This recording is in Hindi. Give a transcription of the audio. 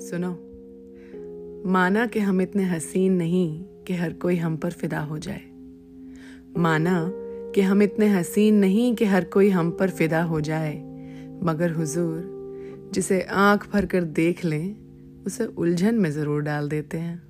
सुनो, माना कि हम इतने हसीन नहीं कि हर कोई हम पर फिदा हो जाए। माना कि हम इतने हसीन नहीं कि हर कोई हम पर फिदा हो जाए, मगर हुजूर, जिसे आँख भर कर देख लें, उसे उलझन में ज़रूर डाल देते हैं।